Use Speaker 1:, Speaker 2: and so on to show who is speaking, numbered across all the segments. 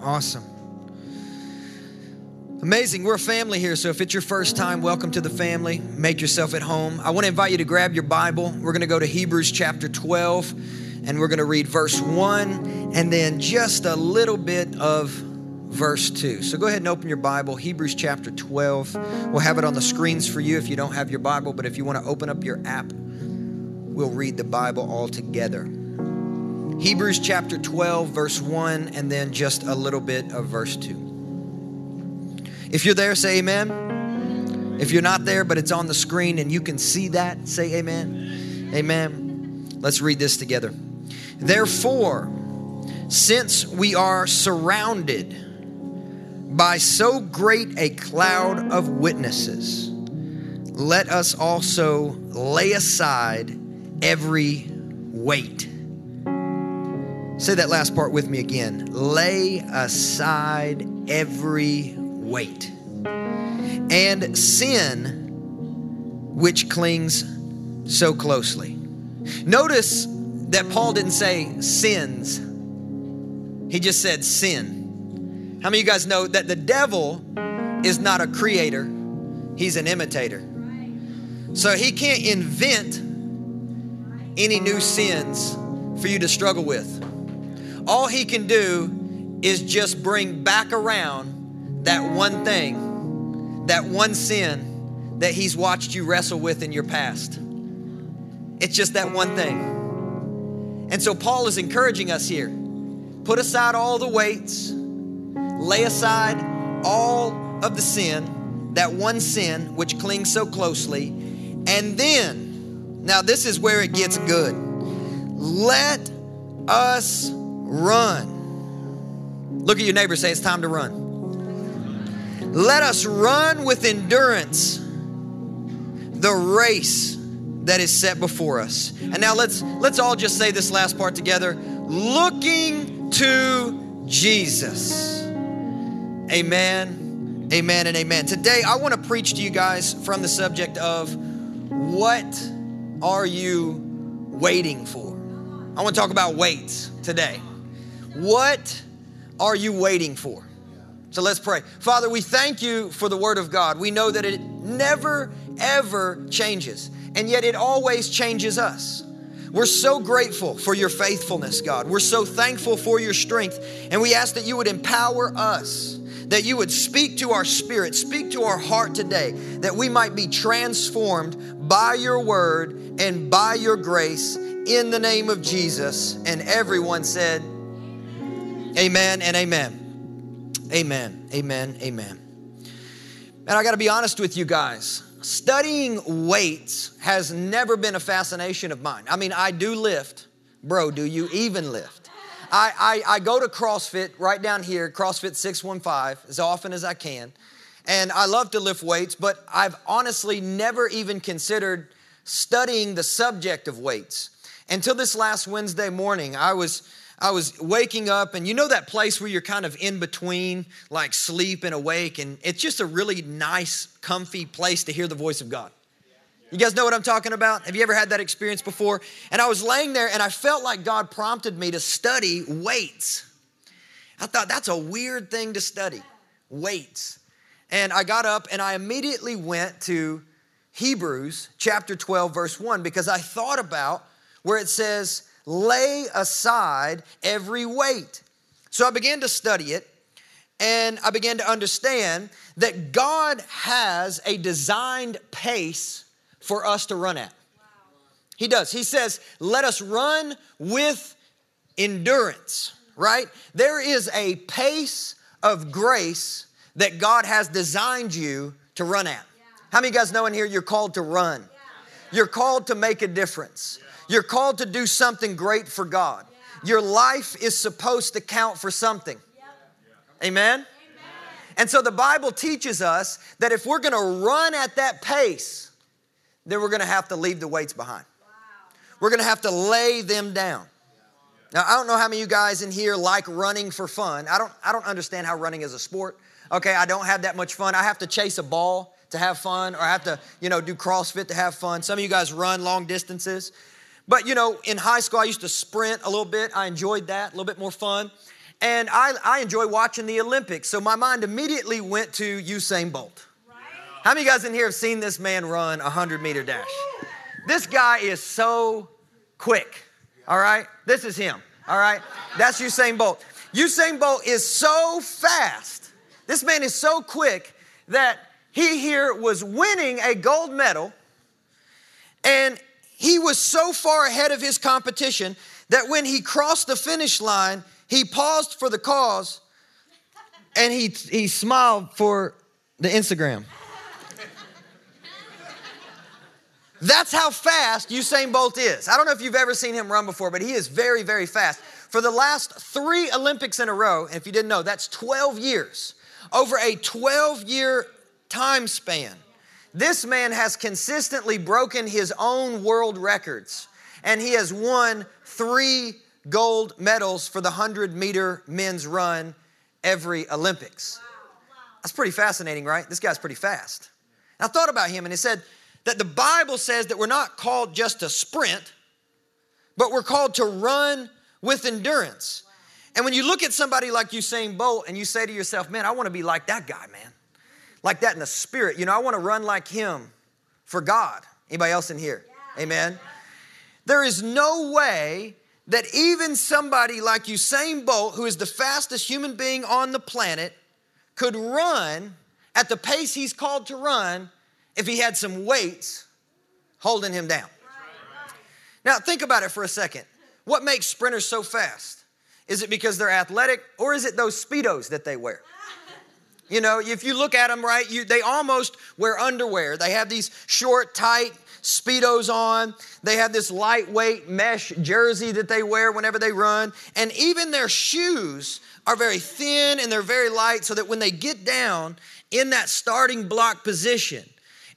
Speaker 1: Awesome. Amazing. We're a family here, so if it's your first time, welcome to the family. Make yourself at home. I want to invite you to grab your Bible. We're going to go to Hebrews chapter 12, and we're going to read verse 1 and then just a little bit of verse 2. So go ahead and open your Bible, Hebrews chapter 12. We'll have it on the screens for you if you don't have your Bible, but if you want to open up your app, we'll read the Bible all together. Hebrews chapter 12, verse 1, and then just a little bit of verse 2. If you're there, say amen. If you're not there, but it's on the screen and you can see that, say amen. Amen. Let's read this together. Therefore, since we are surrounded by so great a cloud of witnesses, let us also lay aside every weight. Say that last part with me again. Lay aside every weight. And sin, which clings so closely. Notice that Paul didn't say sins, he just said sin. How many of you guys know that the devil is not a creator, he's an imitator? So he can't invent any new sins for you to struggle with. All he can do is just bring back around that one thing, that one sin that He's watched you wrestle with in your past. It's just that one thing. And so Paul is encouraging us here put aside all the weights, lay aside all of the sin, that one sin which clings so closely, and then, now this is where it gets good. Let us run. Look at your neighbor, say it's time to run. Let us run with endurance the race that is set before us. And now let's let's all just say this last part together. Looking to Jesus. Amen. Amen and amen. Today I want to preach to you guys from the subject of what are you waiting for? I want to talk about weights today. What are you waiting for? So let's pray. Father, we thank you for the Word of God. We know that it never, ever changes, and yet it always changes us. We're so grateful for your faithfulness, God. We're so thankful for your strength, and we ask that you would empower us, that you would speak to our spirit, speak to our heart today, that we might be transformed by your word and by your grace in the name of Jesus. And everyone said, Amen and amen. Amen. Amen. Amen. And I got to be honest with you guys. Studying weights has never been a fascination of mine. I mean, I do lift. Bro, do you even lift? I, I, I go to CrossFit right down here, CrossFit 615, as often as I can. And I love to lift weights, but I've honestly never even considered studying the subject of weights. Until this last Wednesday morning, I was I was waking up, and you know that place where you're kind of in between, like sleep and awake, and it's just a really nice, comfy place to hear the voice of God. You guys know what I'm talking about? Have you ever had that experience before? And I was laying there, and I felt like God prompted me to study weights. I thought that's a weird thing to study weights. And I got up and I immediately went to Hebrews chapter 12, verse 1, because I thought about where it says, lay aside every weight. So I began to study it and I began to understand that God has a designed pace for us to run at. He does. He says, let us run with endurance, right? There is a pace of grace that God has designed you to run at. How many of you guys know in here you're called to run? You're called to make a difference. You're called to do something great for God. Your life is supposed to count for something. Amen? And so the Bible teaches us that if we're gonna run at that pace, then we're gonna have to leave the weights behind. We're gonna have to lay them down. Now, I don't know how many of you guys in here like running for fun. I don't, I don't understand how running is a sport. Okay, I don't have that much fun. I have to chase a ball to have fun, or I have to, you know, do CrossFit to have fun. Some of you guys run long distances. But you know, in high school, I used to sprint a little bit. I enjoyed that, a little bit more fun. And I, I enjoy watching the Olympics, so my mind immediately went to Usain Bolt. How many of you guys in here have seen this man run a 100 meter dash? This guy is so quick, all right? This is him, all right? That's Usain Bolt. Usain Bolt is so fast. This man is so quick that he here was winning a gold medal and he was so far ahead of his competition that when he crossed the finish line, he paused for the cause and he, he smiled for the Instagram. That's how fast Usain Bolt is. I don't know if you've ever seen him run before, but he is very, very fast. For the last three Olympics in a row, and if you didn't know, that's 12 years. Over a 12 year time span, this man has consistently broken his own world records, and he has won three gold medals for the 100 meter men's run every Olympics. That's pretty fascinating, right? This guy's pretty fast. I thought about him and he said that the Bible says that we're not called just to sprint, but we're called to run with endurance. And when you look at somebody like Usain Bolt and you say to yourself, man, I want to be like that guy, man. Like that in the spirit. You know, I want to run like him for God. Anybody else in here? Yeah. Amen. There is no way that even somebody like Usain Bolt, who is the fastest human being on the planet, could run at the pace he's called to run if he had some weights holding him down. Now, think about it for a second. What makes sprinters so fast? Is it because they're athletic or is it those Speedos that they wear? You know, if you look at them right, you, they almost wear underwear. They have these short, tight Speedos on. They have this lightweight mesh jersey that they wear whenever they run. And even their shoes are very thin and they're very light so that when they get down in that starting block position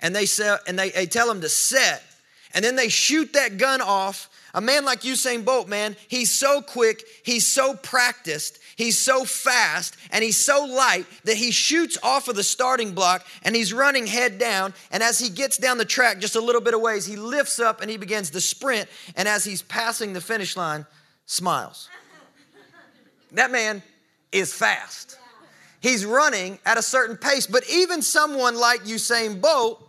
Speaker 1: and they, sell, and they, they tell them to set, and then they shoot that gun off a man like Usain Bolt, man, he's so quick, he's so practiced, he's so fast, and he's so light that he shoots off of the starting block and he's running head down. And as he gets down the track just a little bit of ways, he lifts up and he begins to sprint. And as he's passing the finish line, smiles. That man is fast. He's running at a certain pace, but even someone like Usain Bolt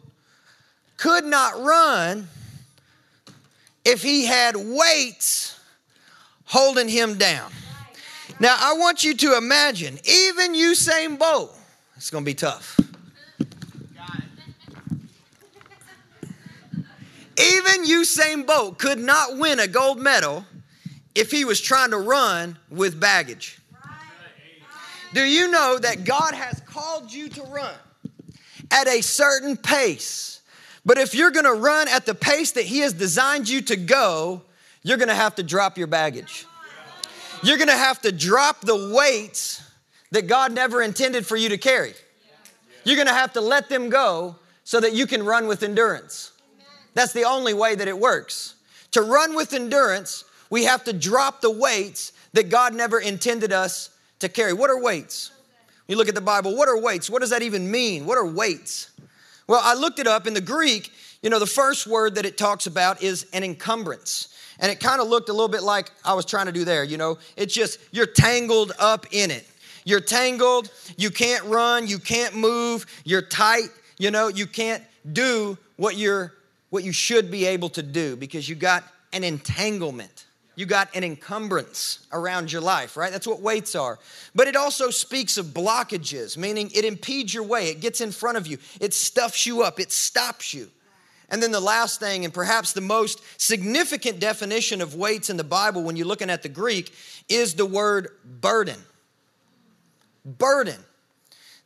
Speaker 1: could not run if he had weights holding him down. Now, I want you to imagine, even Usain Bolt, it's going to be tough. Even Usain Bolt could not win a gold medal if he was trying to run with baggage. Do you know that God has called you to run at a certain pace? But if you're gonna run at the pace that He has designed you to go, you're gonna have to drop your baggage. You're gonna have to drop the weights that God never intended for you to carry. You're gonna have to let them go so that you can run with endurance. That's the only way that it works. To run with endurance, we have to drop the weights that God never intended us to carry. What are weights? You look at the Bible, what are weights? What does that even mean? What are weights? Well, I looked it up in the Greek, you know, the first word that it talks about is an encumbrance. And it kind of looked a little bit like I was trying to do there, you know. It's just you're tangled up in it. You're tangled, you can't run, you can't move, you're tight, you know, you can't do what you're what you should be able to do because you got an entanglement. You got an encumbrance around your life, right? That's what weights are. But it also speaks of blockages, meaning it impedes your way, it gets in front of you, it stuffs you up, it stops you. And then the last thing, and perhaps the most significant definition of weights in the Bible when you're looking at the Greek, is the word burden. Burden.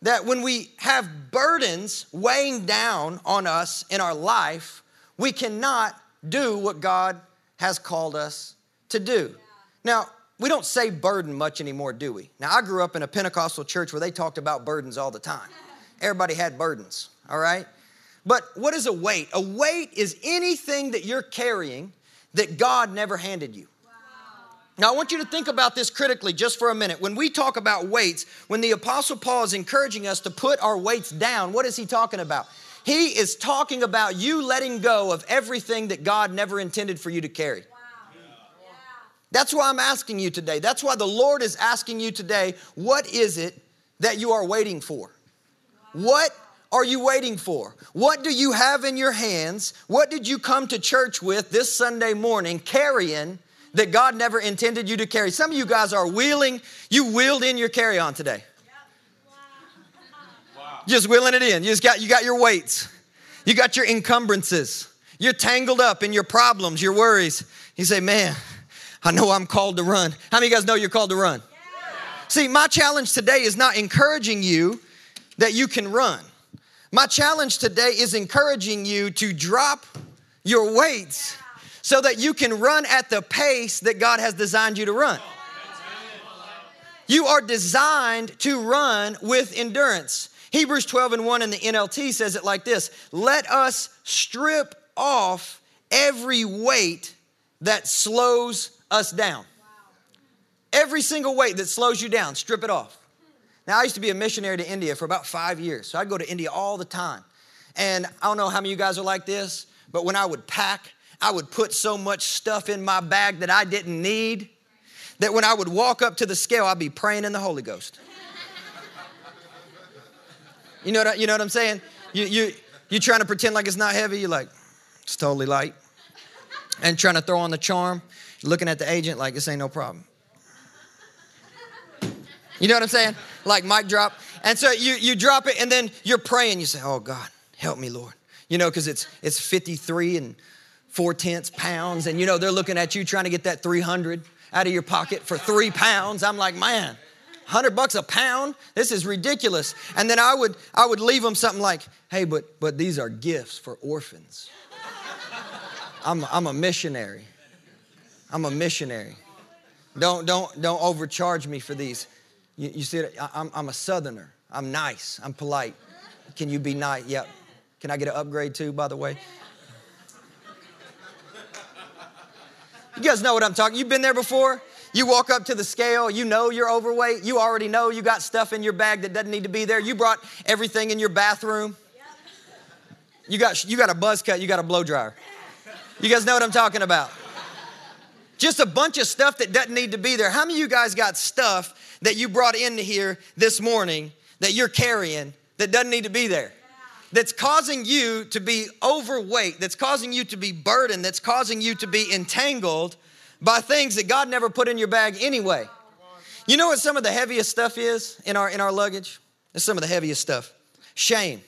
Speaker 1: That when we have burdens weighing down on us in our life, we cannot do what God has called us to do. Now, we don't say burden much anymore, do we? Now, I grew up in a Pentecostal church where they talked about burdens all the time. Everybody had burdens, all right? But what is a weight? A weight is anything that you're carrying that God never handed you. Now, I want you to think about this critically just for a minute. When we talk about weights, when the Apostle Paul is encouraging us to put our weights down, what is he talking about? He is talking about you letting go of everything that God never intended for you to carry. That's why I'm asking you today. That's why the Lord is asking you today what is it that you are waiting for? What are you waiting for? What do you have in your hands? What did you come to church with this Sunday morning carrying that God never intended you to carry? Some of you guys are wheeling, you wheeled in your carry on today. Just wheeling it in. You just got you got your weights. You got your encumbrances. You're tangled up in your problems, your worries. You say, "Man, I know I'm called to run." How many of you guys know you're called to run? Yeah. See, my challenge today is not encouraging you that you can run. My challenge today is encouraging you to drop your weights so that you can run at the pace that God has designed you to run. You are designed to run with endurance. Hebrews 12 and 1 in the NLT says it like this Let us strip off every weight that slows us down. Every single weight that slows you down, strip it off. Now, I used to be a missionary to India for about five years, so I'd go to India all the time. And I don't know how many of you guys are like this, but when I would pack, I would put so much stuff in my bag that I didn't need that when I would walk up to the scale, I'd be praying in the Holy Ghost. You know what, you know what I'm saying? You, you, you trying to pretend like it's not heavy, you're like, it's totally light. And trying to throw on the charm, looking at the agent like, this ain't no problem. You know what I'm saying? Like mic drop. And so you, you drop it and then you're praying. You say, oh God, help me, Lord. You know, because it's, it's 53 and four tenths pounds. And you know, they're looking at you trying to get that 300 out of your pocket for three pounds. I'm like, man, 100 bucks a pound? This is ridiculous. And then I would, I would leave them something like, hey, but, but these are gifts for orphans. I'm, I'm a missionary. I'm a missionary. Don't, don't, don't overcharge me for these. You, you see, I'm, I'm a southerner. I'm nice. I'm polite. Can you be nice? Yep. Can I get an upgrade too, by the way? You guys know what I'm talking. You've been there before? You walk up to the scale, you know you're overweight. You already know you got stuff in your bag that doesn't need to be there. You brought everything in your bathroom. You got, you got a buzz cut, you got a blow dryer. You guys know what I'm talking about. Just a bunch of stuff that doesn't need to be there. How many of you guys got stuff that you brought into here this morning that you're carrying that doesn't need to be there? That's causing you to be overweight, that's causing you to be burdened, that's causing you to be entangled by things that God never put in your bag anyway. You know what some of the heaviest stuff is in our in our luggage? It's some of the heaviest stuff. Shame.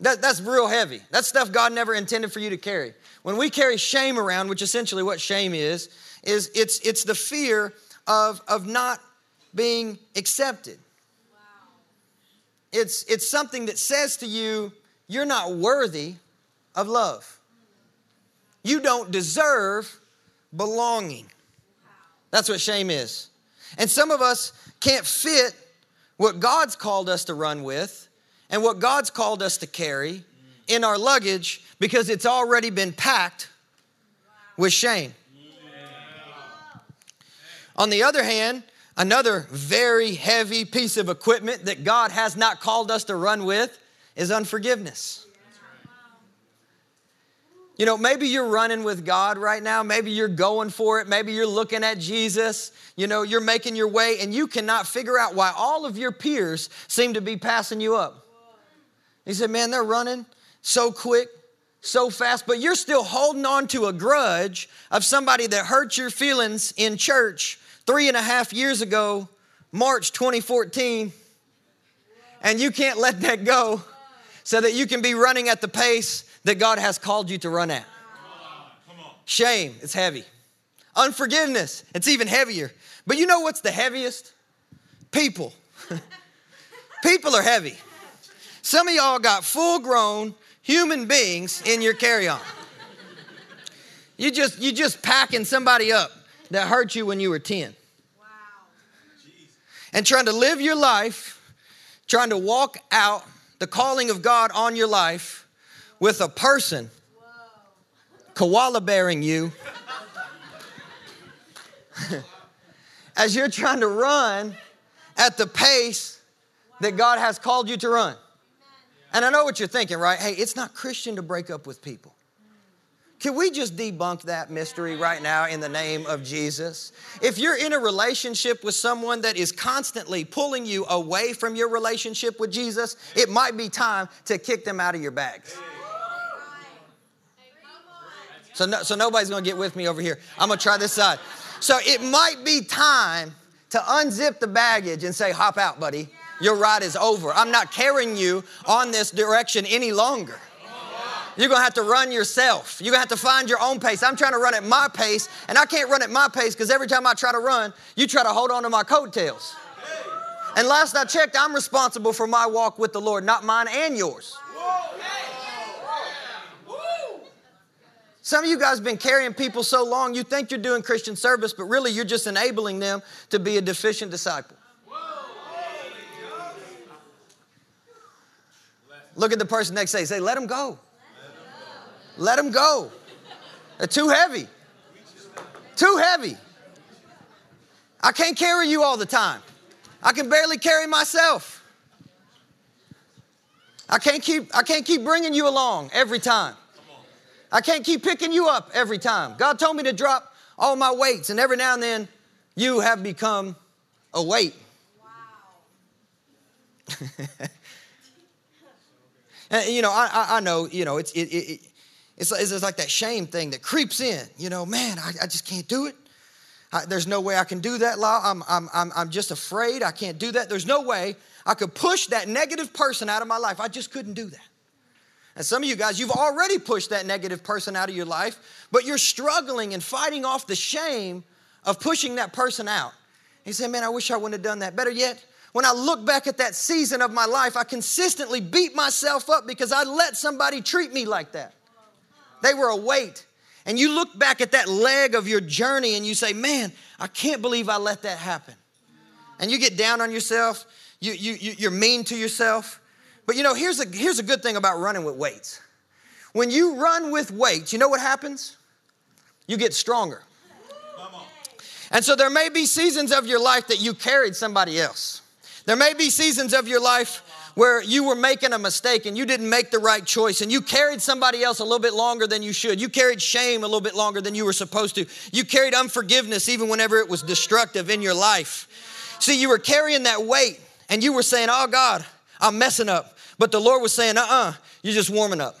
Speaker 1: That, that's real heavy. That's stuff God never intended for you to carry. When we carry shame around, which essentially what shame is, is it's, it's the fear of, of not being accepted. Wow. It's, it's something that says to you, you're not worthy of love. You don't deserve belonging. That's what shame is. And some of us can't fit what God's called us to run with and what God's called us to carry in our luggage because it's already been packed with shame. On the other hand, another very heavy piece of equipment that God has not called us to run with is unforgiveness. You know, maybe you're running with God right now. Maybe you're going for it. Maybe you're looking at Jesus. You know, you're making your way and you cannot figure out why all of your peers seem to be passing you up. He said, Man, they're running so quick, so fast, but you're still holding on to a grudge of somebody that hurt your feelings in church three and a half years ago, March 2014, and you can't let that go so that you can be running at the pace that God has called you to run at. Shame, it's heavy. Unforgiveness, it's even heavier. But you know what's the heaviest? People. People are heavy. Some of y'all got full grown human beings in your carry on. You just, you just packing somebody up that hurt you when you were 10. And trying to live your life, trying to walk out the calling of God on your life with a person koala bearing you as you're trying to run at the pace that God has called you to run. And I know what you're thinking, right? Hey, it's not Christian to break up with people. Can we just debunk that mystery right now in the name of Jesus? If you're in a relationship with someone that is constantly pulling you away from your relationship with Jesus, it might be time to kick them out of your bags. So, no, so nobody's gonna get with me over here. I'm gonna try this side. So it might be time to unzip the baggage and say, hop out, buddy. Your ride is over. I'm not carrying you on this direction any longer. You're gonna have to run yourself. You're gonna have to find your own pace. I'm trying to run at my pace, and I can't run at my pace because every time I try to run, you try to hold on to my coattails. And last I checked, I'm responsible for my walk with the Lord, not mine and yours. Some of you guys have been carrying people so long, you think you're doing Christian service, but really you're just enabling them to be a deficient disciple. Look at the person next to you. Say, let them go. Let them go. They're too heavy. Too heavy. I can't carry you all the time. I can barely carry myself. I can't keep I can't keep bringing you along every time. I can't keep picking you up every time. God told me to drop all my weights and every now and then you have become a weight. Wow. and, you know, I, I, know, you know, it's, it, it, it's, it's like that shame thing that creeps in. You know, man, I, I just can't do it. I, there's no way I can do that. I'm, I'm, I'm, I'm just afraid I can't do that. There's no way I could push that negative person out of my life. I just couldn't do that. And some of you guys, you've already pushed that negative person out of your life, but you're struggling and fighting off the shame of pushing that person out. You say, man, I wish I wouldn't have done that. Better yet, when I look back at that season of my life, I consistently beat myself up because I let somebody treat me like that. They were a weight. And you look back at that leg of your journey and you say, Man, I can't believe I let that happen. And you get down on yourself, you, you, you're mean to yourself. But you know, here's a, here's a good thing about running with weights. When you run with weights, you know what happens? You get stronger. And so there may be seasons of your life that you carried somebody else. There may be seasons of your life where you were making a mistake and you didn't make the right choice and you carried somebody else a little bit longer than you should. You carried shame a little bit longer than you were supposed to. You carried unforgiveness even whenever it was destructive in your life. See, you were carrying that weight and you were saying, Oh God, I'm messing up. But the Lord was saying, Uh uh-uh, uh, you are just warming up.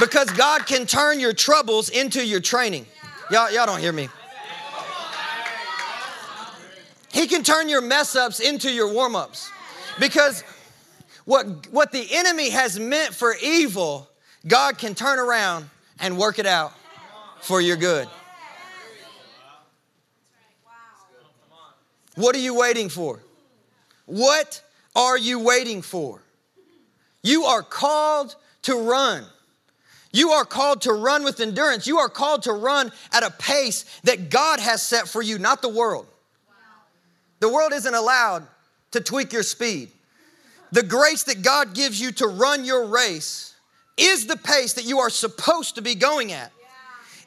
Speaker 1: Because God can turn your troubles into your training. Y'all, y'all don't hear me. He can turn your mess ups into your warm ups. Because what, what the enemy has meant for evil, God can turn around and work it out for your good. What are you waiting for? What are you waiting for? You are called to run. You are called to run with endurance. You are called to run at a pace that God has set for you, not the world. The world isn't allowed to tweak your speed. The grace that God gives you to run your race is the pace that you are supposed to be going at.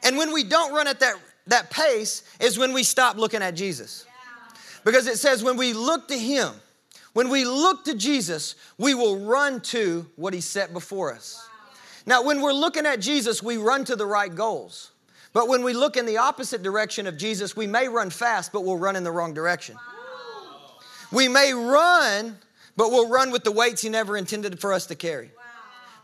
Speaker 1: And when we don't run at that, that pace is when we stop looking at Jesus. Because it says when we look to Him, when we look to Jesus, we will run to what He set before us. Now, when we're looking at Jesus, we run to the right goals. But when we look in the opposite direction of Jesus, we may run fast, but we'll run in the wrong direction. We may run, but we'll run with the weights He never intended for us to carry. Wow.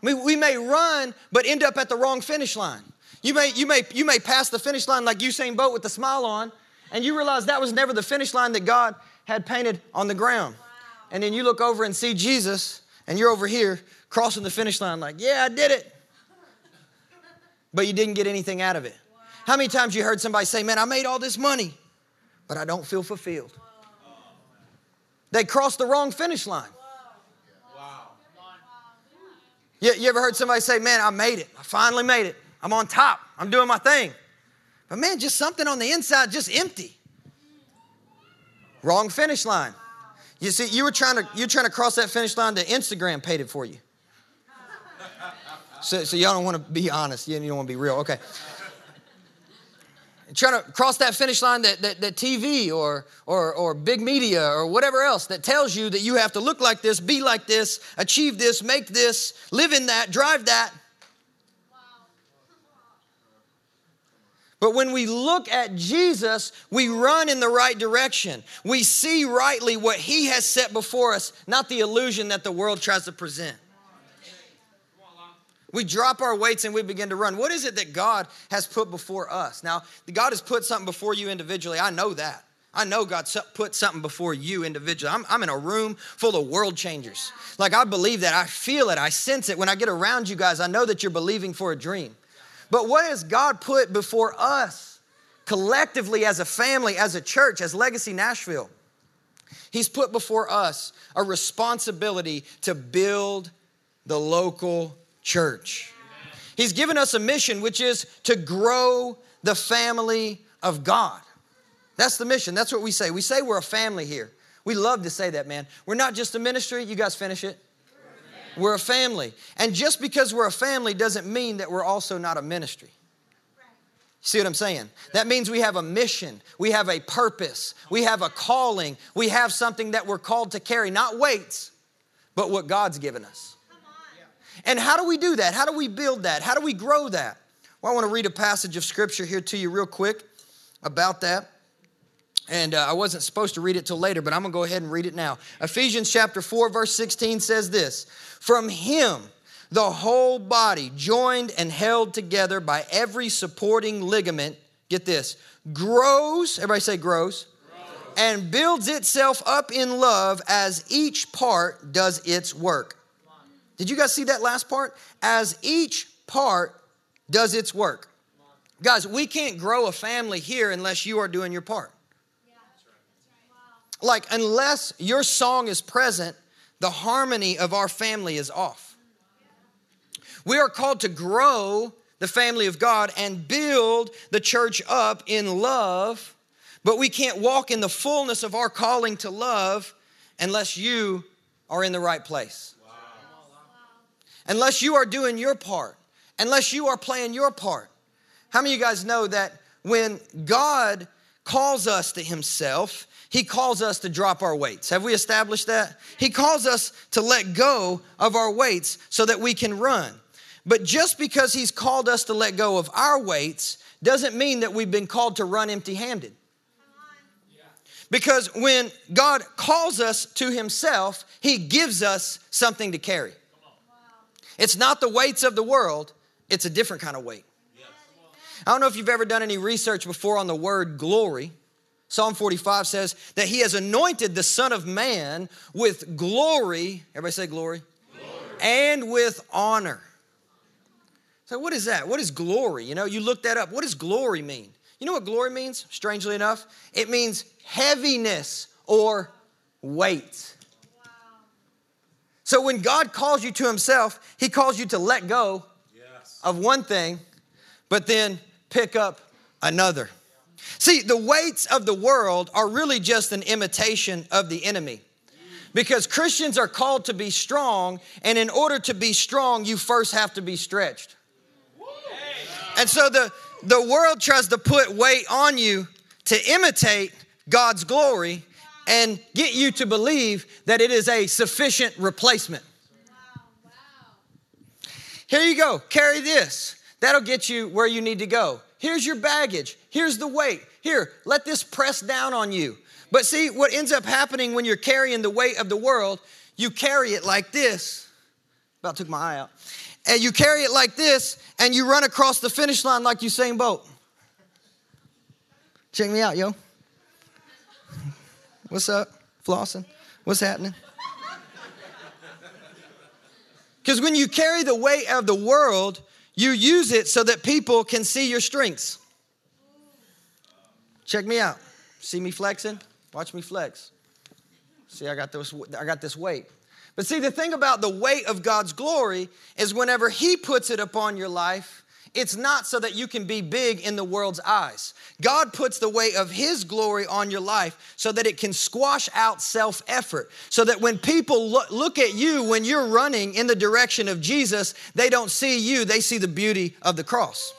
Speaker 1: We, we may run, but end up at the wrong finish line. You may, you, may, you may pass the finish line like Usain Bolt with the smile on, and you realize that was never the finish line that God had painted on the ground. Wow. And then you look over and see Jesus, and you're over here crossing the finish line like, yeah, I did it. But you didn't get anything out of it. Wow. How many times you heard somebody say, man, I made all this money, but I don't feel fulfilled? They crossed the wrong finish line. Wow. You, you ever heard somebody say, Man, I made it. I finally made it. I'm on top. I'm doing my thing. But man, just something on the inside, just empty. Wrong finish line. You see, you were trying to you're trying to cross that finish line that Instagram paid it for you. So, so y'all don't want to be honest. You don't want to be real. Okay trying to cross that finish line that, that, that TV or, or, or big media or whatever else that tells you that you have to look like this, be like this, achieve this, make this, live in that, drive that. But when we look at Jesus, we run in the right direction. We see rightly what he has set before us, not the illusion that the world tries to present. We drop our weights and we begin to run. What is it that God has put before us? Now, God has put something before you individually. I know that. I know God put something before you individually. I'm, I'm in a room full of world changers. Like, I believe that. I feel it. I sense it. When I get around you guys, I know that you're believing for a dream. But what has God put before us collectively as a family, as a church, as Legacy Nashville? He's put before us a responsibility to build the local church. He's given us a mission, which is to grow the family of God. That's the mission. That's what we say. We say we're a family here. We love to say that, man. We're not just a ministry. You guys finish it. We're a family. And just because we're a family doesn't mean that we're also not a ministry. See what I'm saying? That means we have a mission, we have a purpose, we have a calling, we have something that we're called to carry, not weights, but what God's given us. And how do we do that? How do we build that? How do we grow that? Well, I want to read a passage of scripture here to you, real quick, about that. And uh, I wasn't supposed to read it till later, but I'm going to go ahead and read it now. Ephesians chapter 4, verse 16 says this From him, the whole body, joined and held together by every supporting ligament, get this, grows, everybody say grows, grows, and builds itself up in love as each part does its work. Did you guys see that last part? As each part does its work. Guys, we can't grow a family here unless you are doing your part. Like, unless your song is present, the harmony of our family is off. We are called to grow the family of God and build the church up in love, but we can't walk in the fullness of our calling to love unless you are in the right place. Unless you are doing your part, unless you are playing your part. How many of you guys know that when God calls us to Himself, he calls us to drop our weights. Have we established that? He calls us to let go of our weights so that we can run. But just because He's called us to let go of our weights doesn't mean that we've been called to run empty handed. Because when God calls us to Himself, He gives us something to carry. It's not the weights of the world, it's a different kind of weight. I don't know if you've ever done any research before on the word glory. Psalm 45 says that he has anointed the Son of Man with glory. Everybody say glory. glory. And with honor. So, what is that? What is glory? You know, you look that up. What does glory mean? You know what glory means, strangely enough? It means heaviness or weight. So, when God calls you to Himself, He calls you to let go yes. of one thing, but then pick up another. See, the weights of the world are really just an imitation of the enemy. Because Christians are called to be strong, and in order to be strong, you first have to be stretched. And so the, the world tries to put weight on you to imitate God's glory and get you to believe that it is a sufficient replacement. Here you go, carry this. That'll get you where you need to go. Here's your baggage. Here's the weight. Here, let this press down on you. But see, what ends up happening when you're carrying the weight of the world, you carry it like this. About took my eye out. And you carry it like this, and you run across the finish line like Usain Bolt. Check me out, yo. What's up? Flossing? What's happening? Because when you carry the weight of the world, you use it so that people can see your strengths. Check me out. See me flexing? Watch me flex. See, I got this, I got this weight. But see, the thing about the weight of God's glory is whenever He puts it upon your life, it's not so that you can be big in the world's eyes. God puts the weight of His glory on your life so that it can squash out self effort. So that when people look at you when you're running in the direction of Jesus, they don't see you, they see the beauty of the cross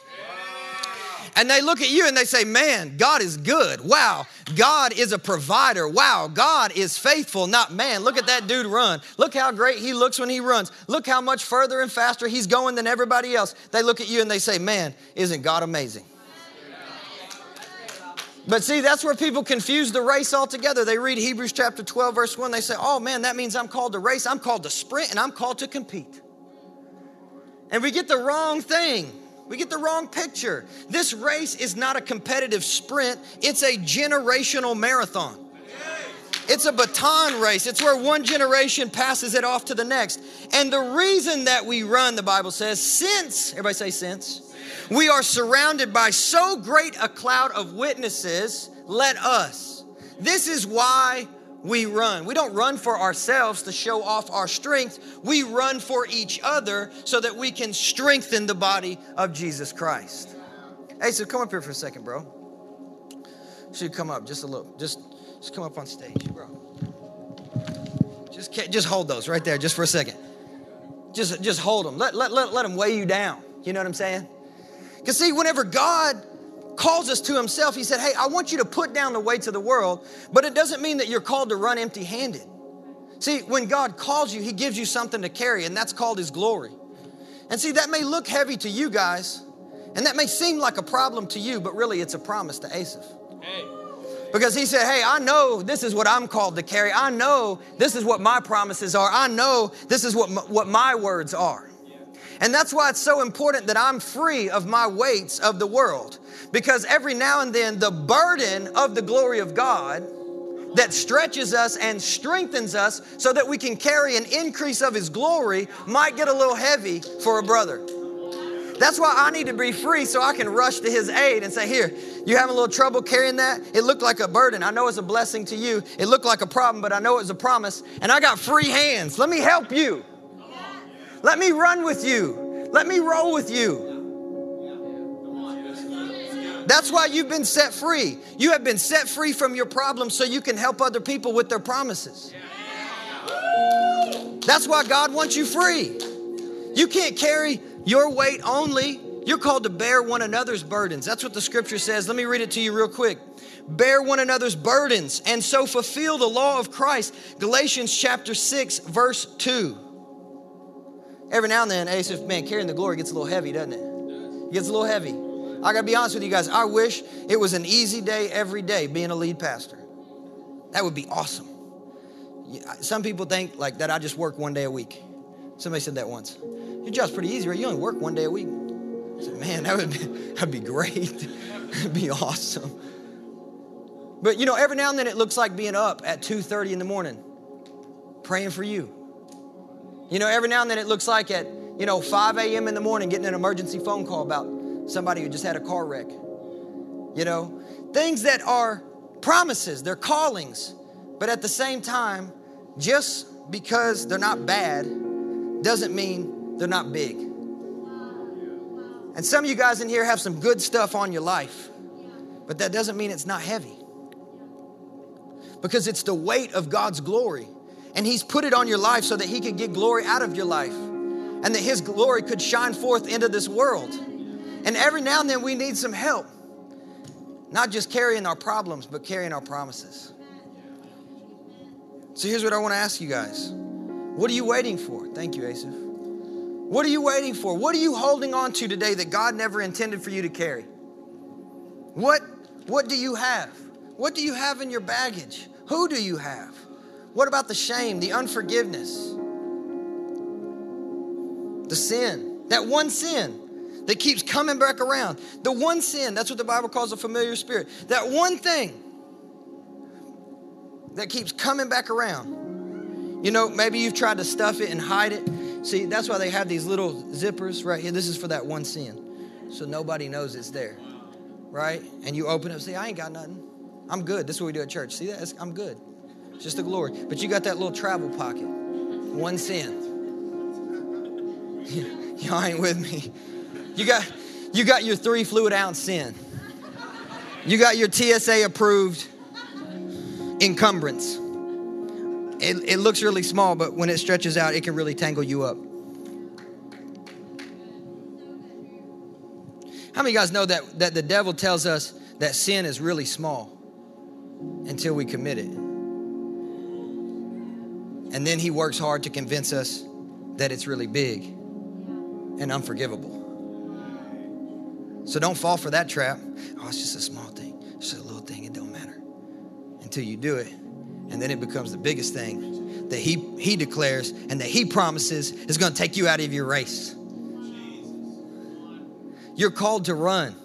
Speaker 1: and they look at you and they say, Man, God is good. Wow, God is a provider. Wow, God is faithful, not man. Look at that dude run. Look how great he looks when he runs. Look how much further and faster he's going than everybody else. They look at you and they say, Man, isn't God amazing? But see, that's where people confuse the race altogether. They read Hebrews chapter 12, verse 1. They say, oh man, that means I'm called to race. I'm called to sprint and I'm called to compete. And we get the wrong thing. We get the wrong picture. This race is not a competitive sprint, it's a generational marathon. It's a baton race. It's where one generation passes it off to the next. And the reason that we run, the Bible says, since, everybody say since, we are surrounded by so great a cloud of witnesses, let us. This is why we run. We don't run for ourselves to show off our strength. We run for each other so that we can strengthen the body of Jesus Christ. Hey, so come up here for a second, bro. Should come up just a little. Just, just come up on stage, bro. Just, just hold those right there, just for a second. Just, just hold them. Let, let, let, let them weigh you down. You know what I'm saying? Because see, whenever God calls us to himself, he said, Hey, I want you to put down the weights of the world, but it doesn't mean that you're called to run empty handed. See, when God calls you, he gives you something to carry, and that's called his glory. And see, that may look heavy to you guys, and that may seem like a problem to you, but really it's a promise to Asaph. Hey. Because he said, Hey, I know this is what I'm called to carry. I know this is what my promises are. I know this is what my, what my words are. And that's why it's so important that I'm free of my weights of the world. Because every now and then, the burden of the glory of God that stretches us and strengthens us so that we can carry an increase of His glory might get a little heavy for a brother. That's why I need to be free so I can rush to His aid and say, Here, you having a little trouble carrying that? It looked like a burden. I know it's a blessing to you. It looked like a problem, but I know it was a promise. And I got free hands. Let me help you. Let me run with you. Let me roll with you. That's why you've been set free. You have been set free from your problems so you can help other people with their promises. That's why God wants you free. You can't carry your weight only. You're called to bear one another's burdens. That's what the scripture says. Let me read it to you real quick. Bear one another's burdens and so fulfill the law of Christ. Galatians chapter 6, verse 2. Every now and then, Asaph, man, carrying the glory gets a little heavy, doesn't it? It gets a little heavy. I gotta be honest with you guys. I wish it was an easy day every day being a lead pastor. That would be awesome. Some people think like that I just work one day a week. Somebody said that once. Your job's pretty easy, right? You only work one day a week. I said, man, that would be, that'd be great. That'd be awesome. But you know, every now and then it looks like being up at 2:30 in the morning, praying for you. You know, every now and then it looks like at, you know, 5 a.m. in the morning getting an emergency phone call about somebody who just had a car wreck. You know, things that are promises, they're callings, but at the same time, just because they're not bad doesn't mean they're not big. And some of you guys in here have some good stuff on your life, but that doesn't mean it's not heavy. Because it's the weight of God's glory. And He's put it on your life so that He could get glory out of your life and that His glory could shine forth into this world. And every now and then we need some help. Not just carrying our problems, but carrying our promises. So here's what I want to ask you guys What are you waiting for? Thank you, Asaph. What are you waiting for? What are you holding on to today that God never intended for you to carry? What, what do you have? What do you have in your baggage? Who do you have? What about the shame, the unforgiveness, the sin? That one sin that keeps coming back around. The one sin, that's what the Bible calls a familiar spirit. That one thing that keeps coming back around. You know, maybe you've tried to stuff it and hide it. See, that's why they have these little zippers right here. This is for that one sin. So nobody knows it's there. Right? And you open up, say, I ain't got nothing. I'm good. This is what we do at church. See that? I'm good. It's just the glory. But you got that little travel pocket. One sin. Y'all ain't with me. You got, you got your three fluid ounce sin. You got your TSA approved encumbrance. It, it looks really small, but when it stretches out, it can really tangle you up. How many of you guys know that, that the devil tells us that sin is really small until we commit it? And then he works hard to convince us that it's really big and unforgivable. So don't fall for that trap. Oh, it's just a small thing. It's just a little thing. it don't matter. Until you do it. And then it becomes the biggest thing that he, he declares and that he promises is going to take you out of your race. You're called to run.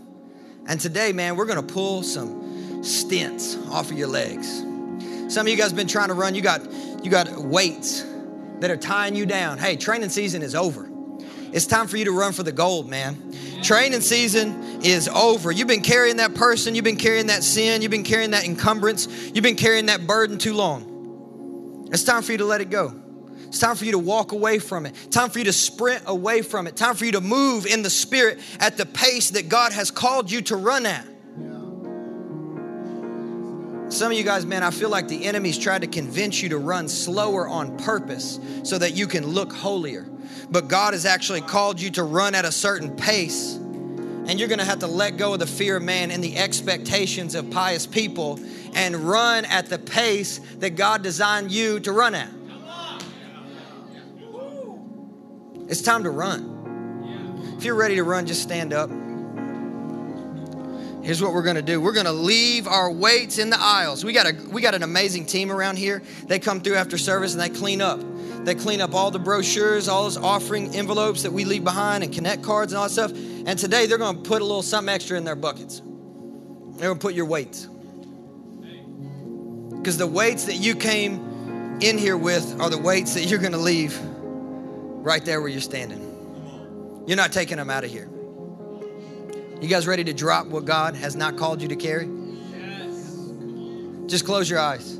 Speaker 1: And today, man, we're going to pull some stints off of your legs. Some of you guys been trying to run, you got you got weights that are tying you down. Hey, training season is over. It's time for you to run for the gold, man. Training season is over. You've been carrying that person, you've been carrying that sin, you've been carrying that encumbrance, you've been carrying that burden too long. It's time for you to let it go. It's time for you to walk away from it. Time for you to sprint away from it. Time for you to move in the spirit at the pace that God has called you to run at. Some of you guys, man, I feel like the enemy's tried to convince you to run slower on purpose so that you can look holier. But God has actually called you to run at a certain pace. And you're gonna have to let go of the fear of man and the expectations of pious people and run at the pace that God designed you to run at. It's time to run. If you're ready to run, just stand up. Here's what we're going to do. We're going to leave our weights in the aisles. We got a we got an amazing team around here. They come through after service and they clean up. They clean up all the brochures, all those offering envelopes that we leave behind and connect cards and all that stuff. And today they're going to put a little something extra in their buckets. They're going to put your weights. Because the weights that you came in here with are the weights that you're going to leave right there where you're standing. You're not taking them out of here. You guys ready to drop what God has not called you to carry? Yes. Just close your eyes.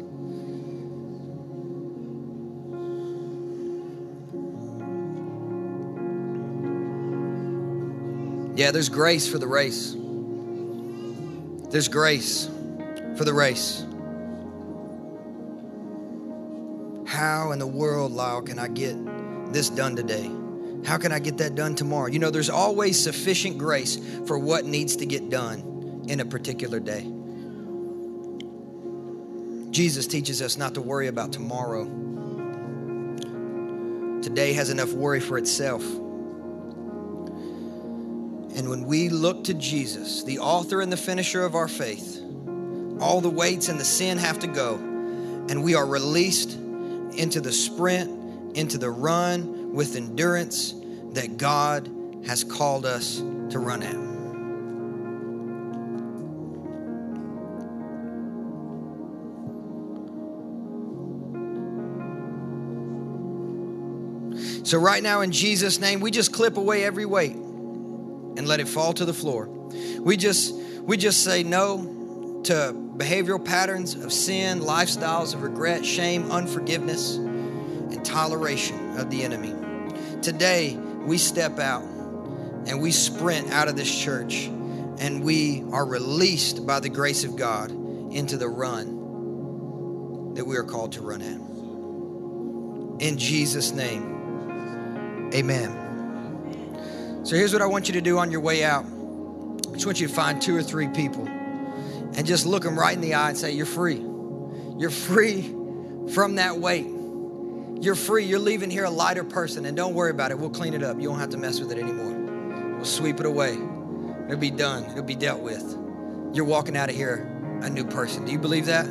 Speaker 1: Yeah, there's grace for the race. There's grace for the race. How in the world, Lyle, can I get this done today? How can I get that done tomorrow? You know, there's always sufficient grace for what needs to get done in a particular day. Jesus teaches us not to worry about tomorrow. Today has enough worry for itself. And when we look to Jesus, the author and the finisher of our faith, all the weights and the sin have to go, and we are released into the sprint, into the run with endurance that God has called us to run at. So, right now, in Jesus' name, we just clip away every weight and let it fall to the floor. We just, we just say no to behavioral patterns of sin, lifestyles of regret, shame, unforgiveness, and toleration of the enemy. Today, we step out and we sprint out of this church and we are released by the grace of God into the run that we are called to run at. In Jesus' name, amen. So here's what I want you to do on your way out. I just want you to find two or three people and just look them right in the eye and say, You're free. You're free from that weight. You're free. You're leaving here a lighter person. And don't worry about it. We'll clean it up. You won't have to mess with it anymore. We'll sweep it away. It'll be done, it'll be dealt with. You're walking out of here a new person. Do you believe that?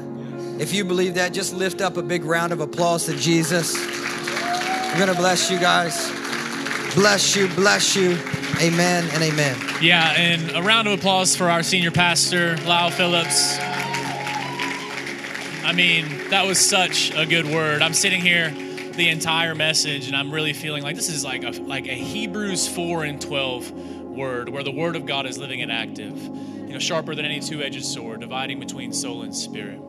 Speaker 1: If you believe that, just lift up a big round of applause to Jesus. I'm going to bless you guys. Bless you, bless you. Amen and amen.
Speaker 2: Yeah, and a round of applause for our senior pastor, Lyle Phillips. I mean, that was such a good word. I'm sitting here the entire message, and I'm really feeling like this is like a like a Hebrews 4 and 12 word, where the word of God is living and active, you know, sharper than any two-edged sword, dividing between soul and spirit,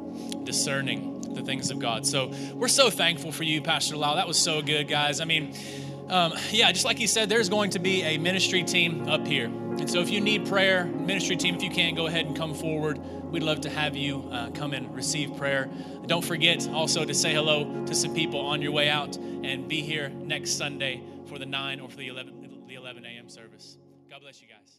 Speaker 2: discerning the things of God. So we're so thankful for you, Pastor Lau. That was so good, guys. I mean, um, yeah, just like he said, there's going to be a ministry team up here. And so if you need prayer, ministry team, if you can, go ahead and come forward. We'd love to have you uh, come and receive prayer. Don't forget also to say hello to some people on your way out and be here next Sunday for the 9 or for the 11, the 11 a.m. service. God bless you guys.